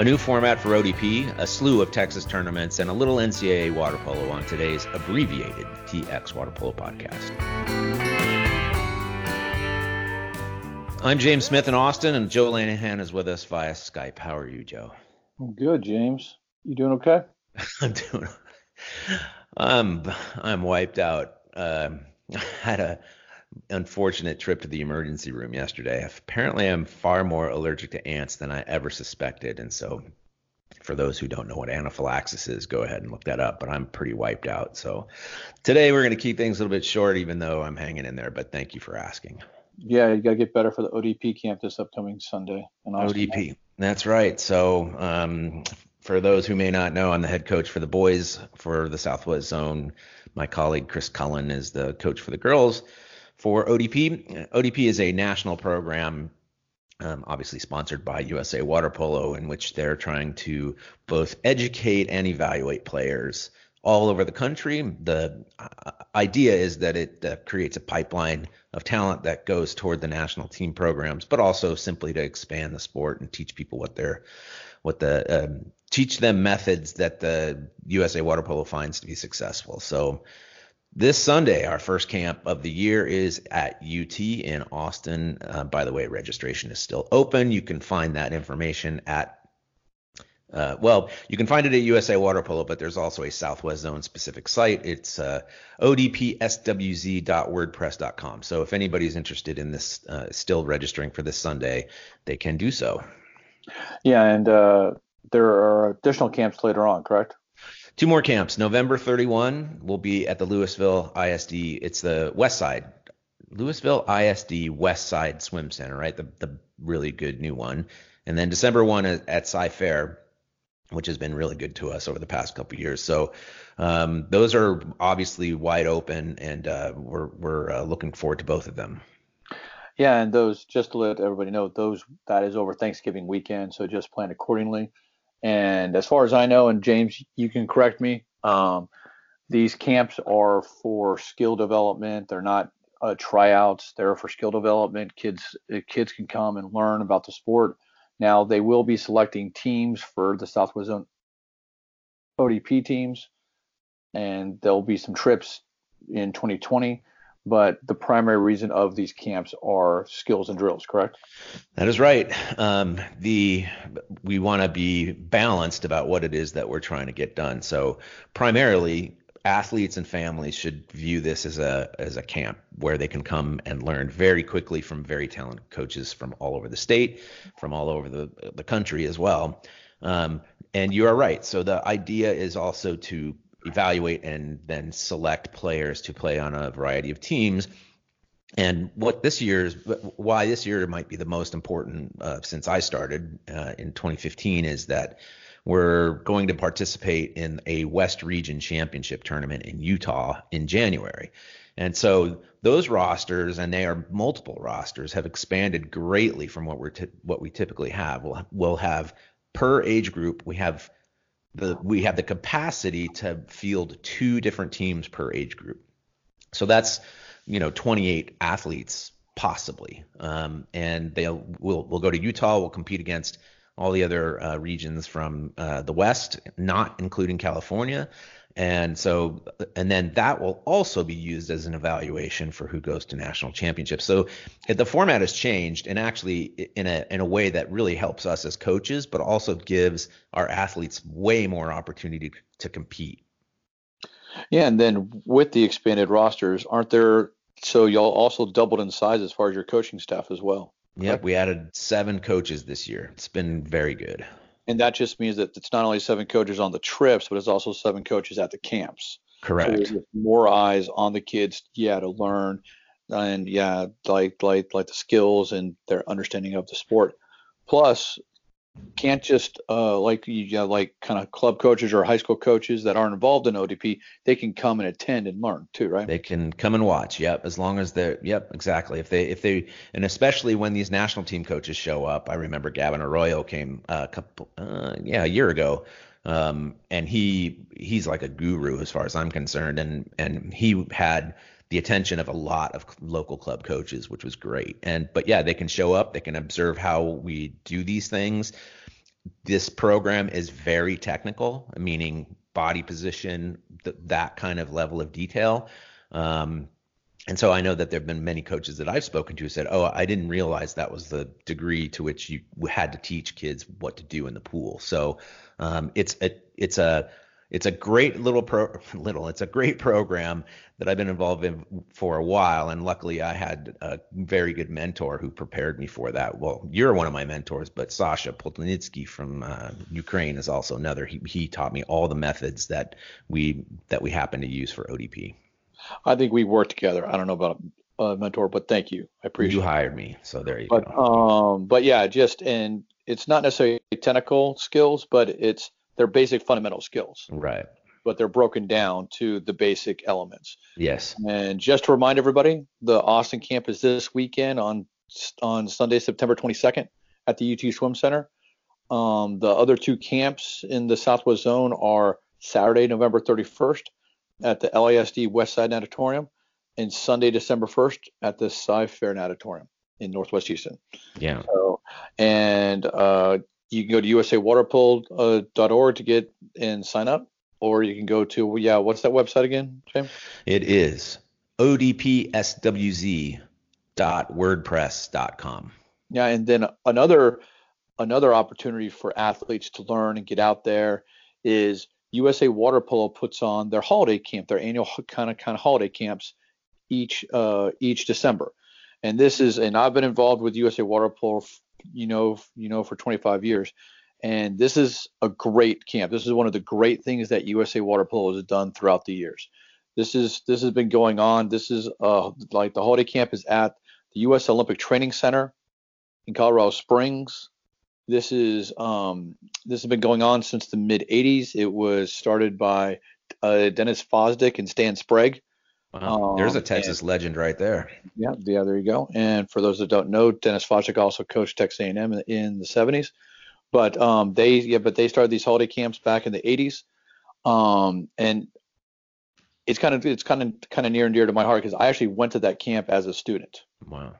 A new format for ODP, a slew of Texas tournaments, and a little NCAA water polo on today's abbreviated TX Water Polo podcast. I'm James Smith in Austin, and Joe Lanahan is with us via Skype. How are you, Joe? I'm good, James. You doing okay? I'm doing. I'm I'm wiped out. Um, I had a unfortunate trip to the emergency room yesterday. Apparently, I'm far more allergic to ants than I ever suspected, and so for those who don't know what anaphylaxis is, go ahead and look that up. But I'm pretty wiped out. So today we're going to keep things a little bit short, even though I'm hanging in there. But thank you for asking. Yeah, you got to get better for the ODP camp this upcoming Sunday. ODP, that's right. So um, for those who may not know, I'm the head coach for the boys for the Southwest Zone. My colleague Chris Cullen is the coach for the girls for ODP. ODP is a national program, um, obviously sponsored by USA Water Polo, in which they're trying to both educate and evaluate players all over the country. The uh, idea is that it uh, creates a pipeline of talent that goes toward the national team programs, but also simply to expand the sport and teach people what they're what the um, teach them methods that the USA Water Polo finds to be successful. So this Sunday, our first camp of the year is at UT in Austin. Uh, by the way, registration is still open. You can find that information at uh, well, you can find it at USA Water Polo, but there's also a Southwest Zone specific site. It's uh, odpswz.wordpress.com. So if anybody's interested in this, uh, still registering for this Sunday, they can do so. Yeah, and uh, there are additional camps later on, correct? Two more camps. November 31 will be at the Lewisville ISD. It's the West Side, Lewisville ISD West Side Swim Center, right? The the really good new one. And then December 1 at, at Cy-Fair which has been really good to us over the past couple years. So um, those are obviously wide open, and uh, we're we're uh, looking forward to both of them. Yeah, and those just to let everybody know, those that is over Thanksgiving weekend, so just plan accordingly. And as far as I know, and James, you can correct me, um, these camps are for skill development. They're not uh, tryouts. They're for skill development. Kids kids can come and learn about the sport now they will be selecting teams for the Southwest Zone ODP teams, and there'll be some trips in 2020. But the primary reason of these camps are skills and drills, correct? That is right. Um, the we want to be balanced about what it is that we're trying to get done. So primarily, athletes and families should view this as a as a camp where they can come and learn very quickly from very talented coaches from all over the state, from all over the the country as well. Um, and you are right. So the idea is also to evaluate and then select players to play on a variety of teams. And what this year's why this year might be the most important uh, since I started uh, in 2015 is that we're going to participate in a West Region Championship tournament in Utah in January. And so those rosters, and they are multiple rosters, have expanded greatly from what we're t- what we typically have. We'll, we'll have per age group, we have the we have the capacity to field two different teams per age group. So that's you know 28 athletes possibly, um, and they'll we'll we'll go to Utah. We'll compete against all the other uh, regions from uh, the West, not including California. And so, and then that will also be used as an evaluation for who goes to national championships. So the format has changed, and actually in a in a way that really helps us as coaches, but also gives our athletes way more opportunity to to compete. Yeah, and then with the expanded rosters, aren't there? So y'all also doubled in size as far as your coaching staff as well. Yep, we added seven coaches this year. It's been very good. And that just means that it's not only seven coaches on the trips, but it's also seven coaches at the camps. Correct. So more eyes on the kids, yeah, to learn and yeah, like like like the skills and their understanding of the sport. Plus, can't just uh, like you know, like kind of club coaches or high school coaches that aren't involved in ODP, they can come and attend and learn too, right? They can come and watch. Yep, as long as they're yep, exactly. If they if they and especially when these national team coaches show up. I remember Gavin Arroyo came a couple uh, yeah a year ago. Um, and he he's like a guru as far as I'm concerned, and and he had the attention of a lot of local club coaches, which was great. And but yeah, they can show up, they can observe how we do these things. this program is very technical, meaning body position, th- that kind of level of detail. Um, and so I know that there have been many coaches that I've spoken to who said, "Oh, I didn't realize that was the degree to which you had to teach kids what to do in the pool." So um, it's a it's a it's a great little pro little it's a great program that I've been involved in for a while and luckily I had a very good mentor who prepared me for that. Well, you're one of my mentors, but Sasha Poltonitsky from uh, Ukraine is also another. He he taught me all the methods that we that we happen to use for ODP. I think we work together. I don't know about a mentor, but thank you. I appreciate. You hired me, so there you but, go. Um, but yeah, just and it's not necessarily technical skills, but it's their basic fundamental skills. Right. But they're broken down to the basic elements. Yes. And just to remind everybody, the Austin camp is this weekend on on Sunday, September 22nd at the UT Swim Center. Um, the other two camps in the Southwest Zone are Saturday, November 31st at the LASD West Side Natatorium and Sunday, December 1st at the Sci Fair Natatorium in Northwest Houston. Yeah. So, and uh, you can go to usawaterpolo.org to get and sign up, or you can go to yeah, what's that website again, James? It is odpswz.wordpress.com. Yeah, and then another another opportunity for athletes to learn and get out there is USA Water Polo puts on their holiday camp, their annual kind of kind of holiday camps each uh, each December. And this is and I've been involved with USA Water Polo, you know, you know, for 25 years. And this is a great camp. This is one of the great things that USA Water Polo has done throughout the years. This is this has been going on. This is uh, like the holiday camp is at the U.S. Olympic Training Center in Colorado Springs. This is um, this has been going on since the mid 80s. It was started by uh, Dennis Fosdick and Stan Sprague. Wow. There's a um, Texas and, legend right there. Yeah, yeah, there you go. And for those that don't know, Dennis Fosdick also coached Texas A&M in, in the 70s. But um, they yeah, but they started these holiday camps back in the 80s. Um, and it's kind of it's kind of kind of near and dear to my heart because I actually went to that camp as a student. Wow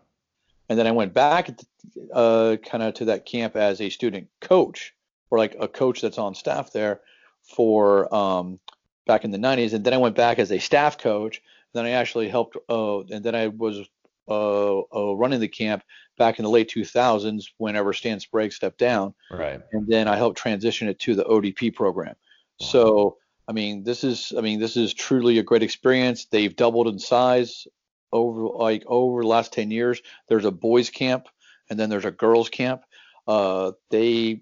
and then I went back uh, kind of to that camp as a student coach or like a coach that's on staff there for um, back in the 90s, and then I went back as a staff coach. Then I actually helped, uh, and then I was uh, uh running the camp back in the late 2000s whenever Stan Sprague stepped down. Right. And then I helped transition it to the ODP program. Wow. So I mean, this is I mean, this is truly a great experience. They've doubled in size over like over the last 10 years there's a boys camp and then there's a girls camp uh, they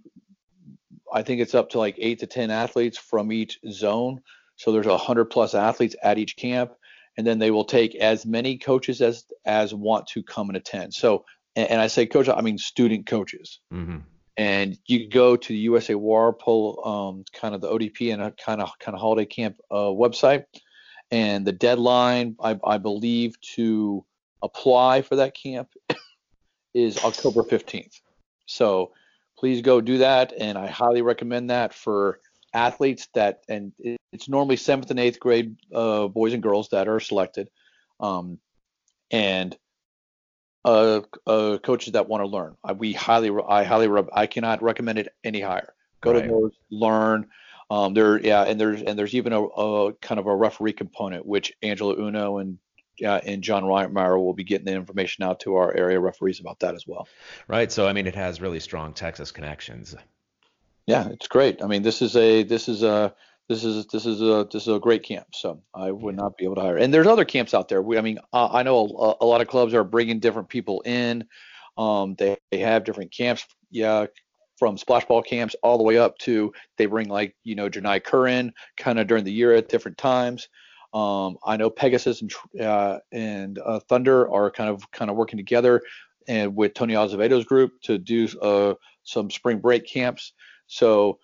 i think it's up to like 8 to 10 athletes from each zone so there's a 100 plus athletes at each camp and then they will take as many coaches as as want to come and attend so and, and i say coach i mean student coaches mm-hmm. and you go to the usa water polo um, kind of the odp and a kind of kind of holiday camp uh, website and the deadline, I, I believe, to apply for that camp is October 15th. So please go do that, and I highly recommend that for athletes that, and it's normally seventh and eighth grade uh, boys and girls that are selected, um, and uh, uh, coaches that want to learn. I, we highly, I highly, I cannot recommend it any higher. Go right. to those, learn. Um, there, yeah, and there's and there's even a, a, kind of a referee component, which Angela Uno and uh, and John Reitmeyer will be getting the information out to our area referees about that as well. Right. So I mean, it has really strong Texas connections. Yeah, it's great. I mean, this is a this is a this is this is a this is a great camp. So I would not be able to hire. And there's other camps out there. We, I mean, uh, I know a, a, lot of clubs are bringing different people in. Um, they, they have different camps. Yeah, from splash ball camps all the way up to they bring like you know Janai Curran kind of during the year at different times. Um, I know Pegasus and uh, and uh, Thunder are kind of kind of working together and with Tony Azevedo's group to do uh, some spring break camps. So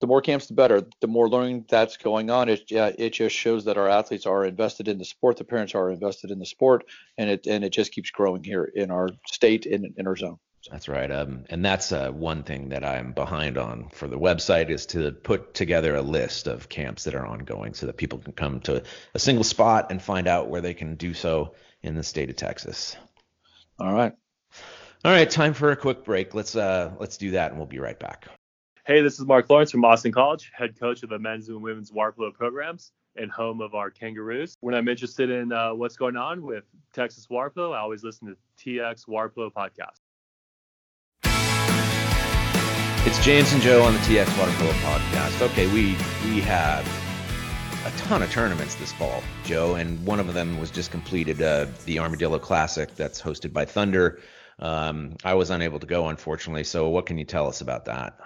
the more camps, the better. The more learning that's going on, it yeah, it just shows that our athletes are invested in the sport. The parents are invested in the sport, and it and it just keeps growing here in our state and in our zone. That's right. Um, and that's uh, one thing that I'm behind on for the website is to put together a list of camps that are ongoing so that people can come to a single spot and find out where they can do so in the state of Texas. All right. All right. Time for a quick break. Let's uh, let's do that, and we'll be right back. Hey, this is Mark Lawrence from Austin College, head coach of the men's and women's water polo programs and home of our Kangaroos. When I'm interested in uh, what's going on with Texas water polo, I always listen to TX Water Polo podcast. It's James and Joe on the TX Water Polo podcast. Okay, we we have a ton of tournaments this fall, Joe, and one of them was just completed, uh, the Armadillo Classic that's hosted by Thunder. Um, I was unable to go, unfortunately. So, what can you tell us about that?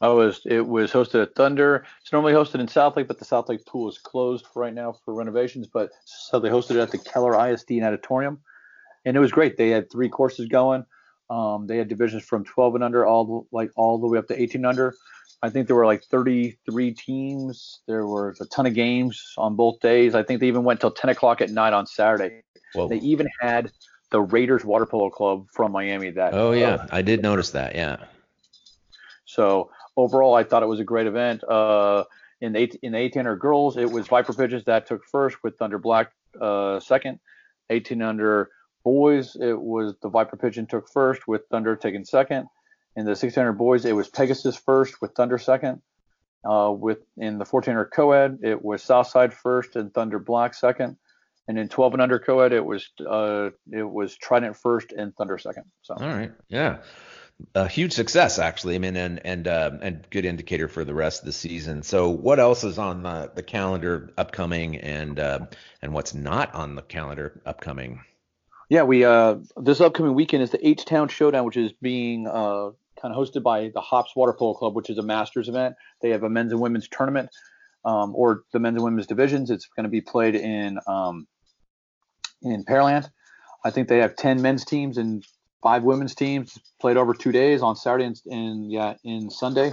I was. It was hosted at Thunder. It's normally hosted in Southlake, but the Southlake pool is closed right now for renovations. But so they hosted it at the Keller ISD Natatorium, and it was great. They had three courses going. Um, they had divisions from 12 and under, all like all the way up to 18 under. I think there were like 33 teams. There were a ton of games on both days. I think they even went till 10 o'clock at night on Saturday. Whoa. They even had the Raiders Water Polo Club from Miami. That oh yeah, uh, I did notice that. Yeah. So overall, I thought it was a great event. Uh, in the in the 18 under girls, it was Viper Pigeons that took first with Thunder Black uh, second. 18 under boys, it was the Viper Pigeon took first with Thunder taking second. In the 1600 boys, it was Pegasus first with Thunder second. Uh, with in the 1400 co-ed, it was Southside first and Thunder Black second. And in 12 and under co-ed, it was uh, it was Trident first and Thunder second. So all right, yeah, a huge success actually. I mean, and and uh, and good indicator for the rest of the season. So what else is on the, the calendar upcoming, and uh, and what's not on the calendar upcoming? Yeah, we uh, this upcoming weekend is the H Town Showdown, which is being uh, kind of hosted by the Hops Water Polo Club, which is a Masters event. They have a men's and women's tournament, um, or the men's and women's divisions. It's going to be played in um, in Pearland. I think they have ten men's teams and five women's teams played over two days on Saturday and, and yeah in Sunday.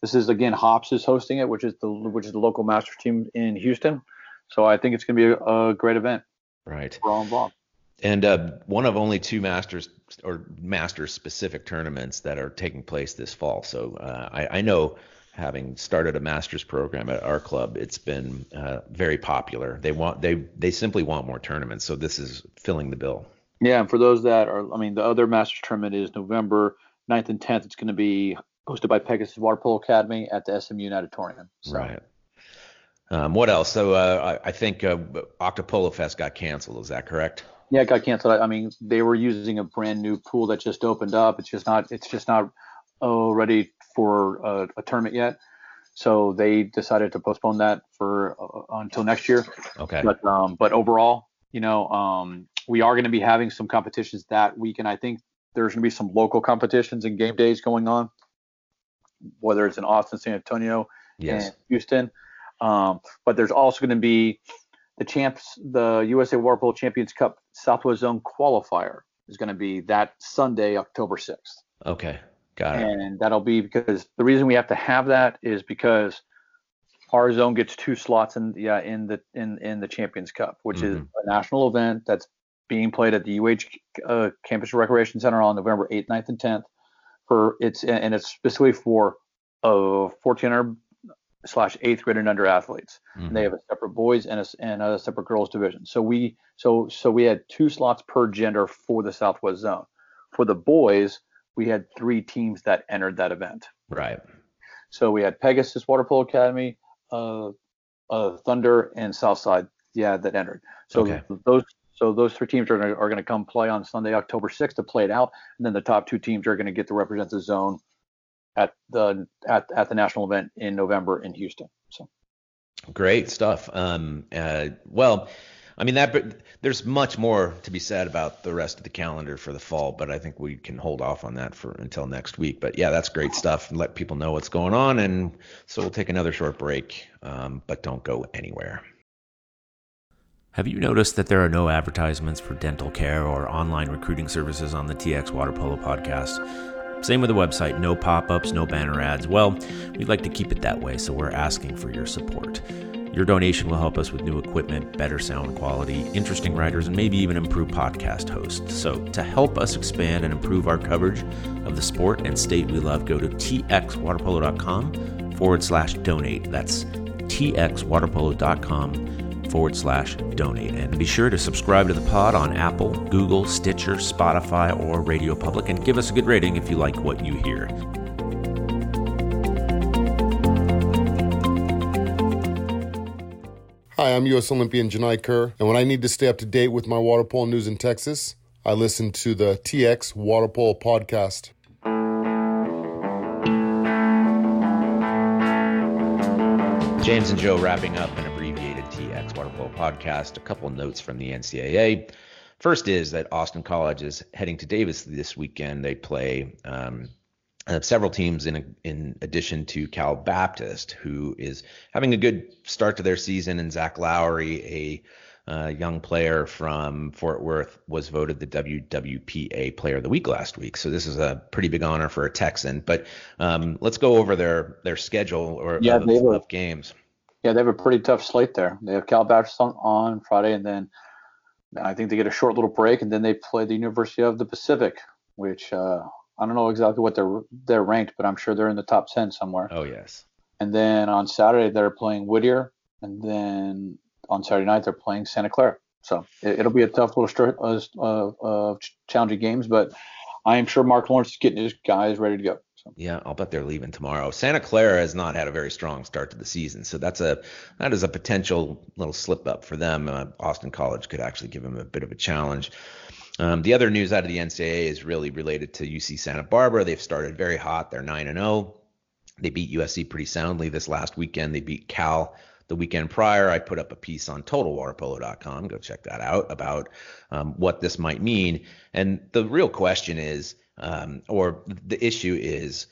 This is again Hops is hosting it, which is the which is the local Masters team in Houston. So I think it's going to be a, a great event. Right. For all involved and uh, one of only two masters or masters specific tournaments that are taking place this fall. So uh, I, I, know, having started a masters program at our club, it's been uh, very popular. They want they they simply want more tournaments. So this is filling the bill. Yeah, and for those that are, I mean, the other masters tournament is November 9th and 10th. It's going to be hosted by Pegasus Water Polo Academy at the SMU Auditorium. So. Right. Um, what else? So uh, I, I, think uh, Octopolo Fest got canceled. Is that correct? Yeah, it got canceled. I mean, they were using a brand new pool that just opened up. It's just not. It's just not oh, ready for a, a tournament yet. So they decided to postpone that for uh, until next year. Okay. But um, but overall, you know, um, we are going to be having some competitions that week, and I think there's going to be some local competitions and game days going on, whether it's in Austin, San Antonio, yes. and Houston. Um, but there's also going to be the champs, the USA Water Polo Champions Cup Southwest Zone qualifier is going to be that Sunday, October 6th. Okay, got it. And that'll be because the reason we have to have that is because our zone gets two slots in yeah in the in in the Champions Cup, which mm-hmm. is a national event that's being played at the UH uh, Campus Recreation Center on November 8th, 9th, and 10th. For it's and it's specifically for uh 1400 slash eighth grade and under athletes. Mm-hmm. And they have a separate boys and a, and a separate girls division. So we so so we had two slots per gender for the Southwest Zone. For the boys, we had three teams that entered that event. Right. So we had Pegasus Water Polo Academy, uh, uh, Thunder, and Southside. Yeah, that entered. So okay. those so those three teams are gonna, are going to come play on Sunday, October 6th to play it out, and then the top two teams are going to get to represent the zone at the at, at the national event in November in Houston. So great stuff. Um, uh, well, I mean that there's much more to be said about the rest of the calendar for the fall, but I think we can hold off on that for until next week. But yeah, that's great stuff, let people know what's going on. And so we'll take another short break, um, but don't go anywhere. Have you noticed that there are no advertisements for dental care or online recruiting services on the TX Water Polo podcast? Same with the website, no pop ups, no banner ads. Well, we'd like to keep it that way, so we're asking for your support. Your donation will help us with new equipment, better sound quality, interesting writers, and maybe even improve podcast hosts. So, to help us expand and improve our coverage of the sport and state we love, go to txwaterpolo.com forward slash donate. That's txwaterpolo.com forward slash donate. And be sure to subscribe to the pod on Apple, Google, Stitcher, Spotify, or Radio Public, and give us a good rating if you like what you hear. Hi, I'm U.S. Olympian Janai Kerr, and when I need to stay up to date with my water polo news in Texas, I listen to the TX Water Polo podcast. James and Joe wrapping up in a podcast. A couple notes from the NCAA. First is that Austin College is heading to Davis this weekend. They play um, uh, several teams in in addition to Cal Baptist, who is having a good start to their season, and Zach Lowry, a uh, young player from Fort Worth, was voted the WWPA Player of the Week last week. So this is a pretty big honor for a Texan. But um, let's go over their their schedule or yeah, were, of, games. Yeah, they have a pretty tough slate there. They have Cal Baptist on, Friday, and then I think they get a short little break, and then they play the University of the Pacific, which. Uh, I don't know exactly what they're they're ranked, but I'm sure they're in the top ten somewhere. Oh yes. And then on Saturday they're playing Whittier, and then on Saturday night they're playing Santa Clara. So it, will be a tough little start of uh, uh, challenging games, but I am sure Mark Lawrence is getting his guys ready to go. So. Yeah, I'll bet they're leaving tomorrow. Santa Clara has not had a very strong start to the season, so that's a that is a potential little slip up for them. Uh, Austin College could actually give them a bit of a challenge. Um, the other news out of the NCAA is really related to UC Santa Barbara. They've started very hot. They're 9 and 0. They beat USC pretty soundly this last weekend. They beat Cal the weekend prior. I put up a piece on TotalWaterPolo.com. Go check that out about um, what this might mean. And the real question is, um, or the issue is,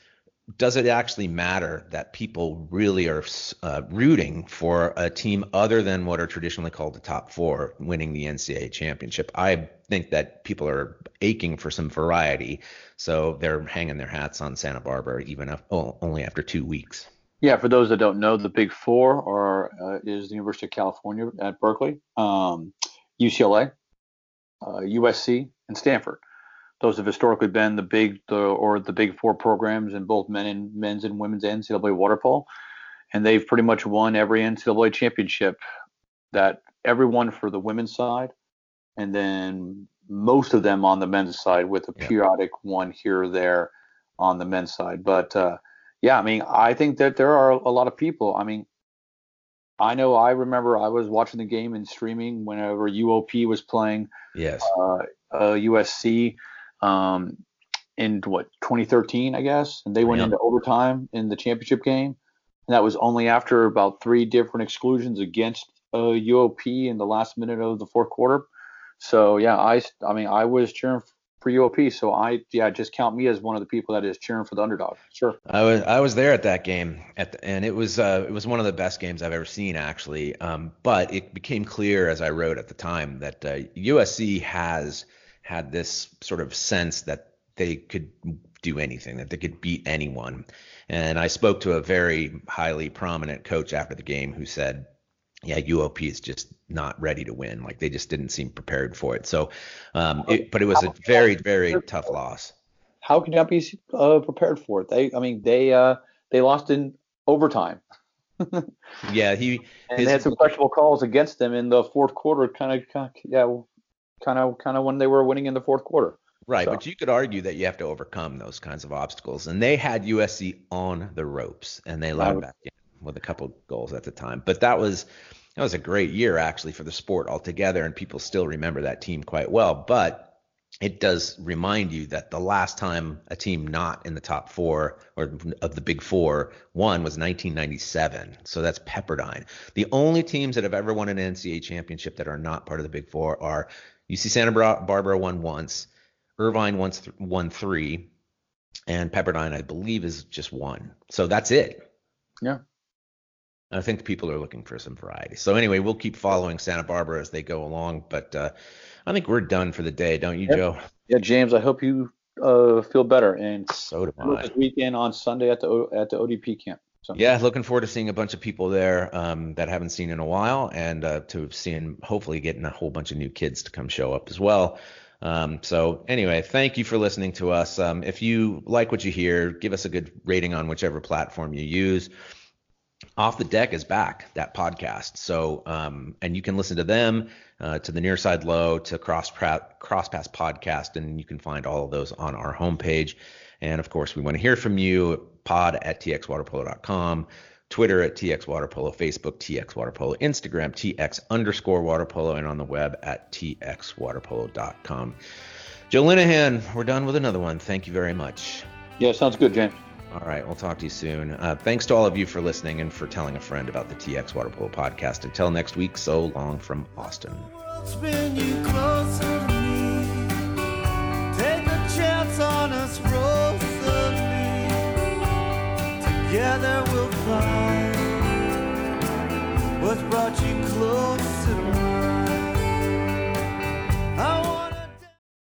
does it actually matter that people really are uh, rooting for a team other than what are traditionally called the top four winning the NCAA championship? I think that people are aching for some variety, so they're hanging their hats on Santa Barbara even if, oh, only after two weeks. Yeah, for those that don't know, the Big Four are uh, is the University of California at Berkeley, um, UCLA, uh, USC, and Stanford those have historically been the big the, or the big four programs in both men and men's and women's NCAA water polo, and they've pretty much won every NCAA championship that everyone for the women's side, and then most of them on the men's side with a periodic one here or there on the men's side. But uh, yeah, I mean, I think that there are a lot of people. I mean, I know I remember I was watching the game and streaming whenever UOP was playing. Yes. Uh, uh, USC um, in what 2013, I guess, and they went yeah. into overtime in the championship game, and that was only after about three different exclusions against uh, UOP in the last minute of the fourth quarter. So yeah, I I mean I was cheering for UOP, so I yeah just count me as one of the people that is cheering for the underdog. Sure. I was I was there at that game at the, and it was uh, it was one of the best games I've ever seen actually. Um, but it became clear as I wrote at the time that uh, USC has had this sort of sense that they could do anything, that they could beat anyone. And I spoke to a very highly prominent coach after the game who said, yeah, UOP is just not ready to win. Like they just didn't seem prepared for it. So, um, it, but it was a very, very tough loss. How can you not be uh, prepared for it? They, I mean, they uh, they lost in overtime. yeah, he and his, they had some questionable calls against them in the fourth quarter. Kind of, yeah, kind of kind of when they were winning in the fourth quarter. Right, so. but you could argue that you have to overcome those kinds of obstacles, and they had USC on the ropes, and they let back in with a couple goals at the time. But that was that was a great year actually for the sport altogether, and people still remember that team quite well. But it does remind you that the last time a team not in the top four or of the big four won was 1997. So that's Pepperdine. The only teams that have ever won an NCAA championship that are not part of the big four are UC Santa Barbara won once, Irvine once th- won three, and Pepperdine, I believe, is just one. So that's it. Yeah. I think people are looking for some variety. So anyway, we'll keep following Santa Barbara as they go along, but uh, I think we're done for the day, don't you, yep. Joe? Yeah, James. I hope you uh, feel better. And so do I. This weekend on Sunday at the o- at the ODP camp. So. Yeah, looking forward to seeing a bunch of people there um, that I haven't seen in a while, and uh, to seeing hopefully getting a whole bunch of new kids to come show up as well. Um, so anyway, thank you for listening to us. Um, if you like what you hear, give us a good rating on whichever platform you use. Off the Deck is back, that podcast. So, um, and you can listen to them, uh, to the Near Side Low, to Cross Cross Crosspass podcast, and you can find all of those on our homepage. And of course, we want to hear from you. Pod at txwaterpolo.com. Twitter at TX Water Polo, Facebook TX Water Polo, Instagram TX underscore Water Polo, and on the web at txwaterpolo.com. Joe Linehan, we're done with another one. Thank you very much. Yeah, sounds good, James. All right, we'll talk to you soon. Uh, thanks to all of you for listening and for telling a friend about the TX Water Polo podcast. Until next week, so long from Austin. Together we'll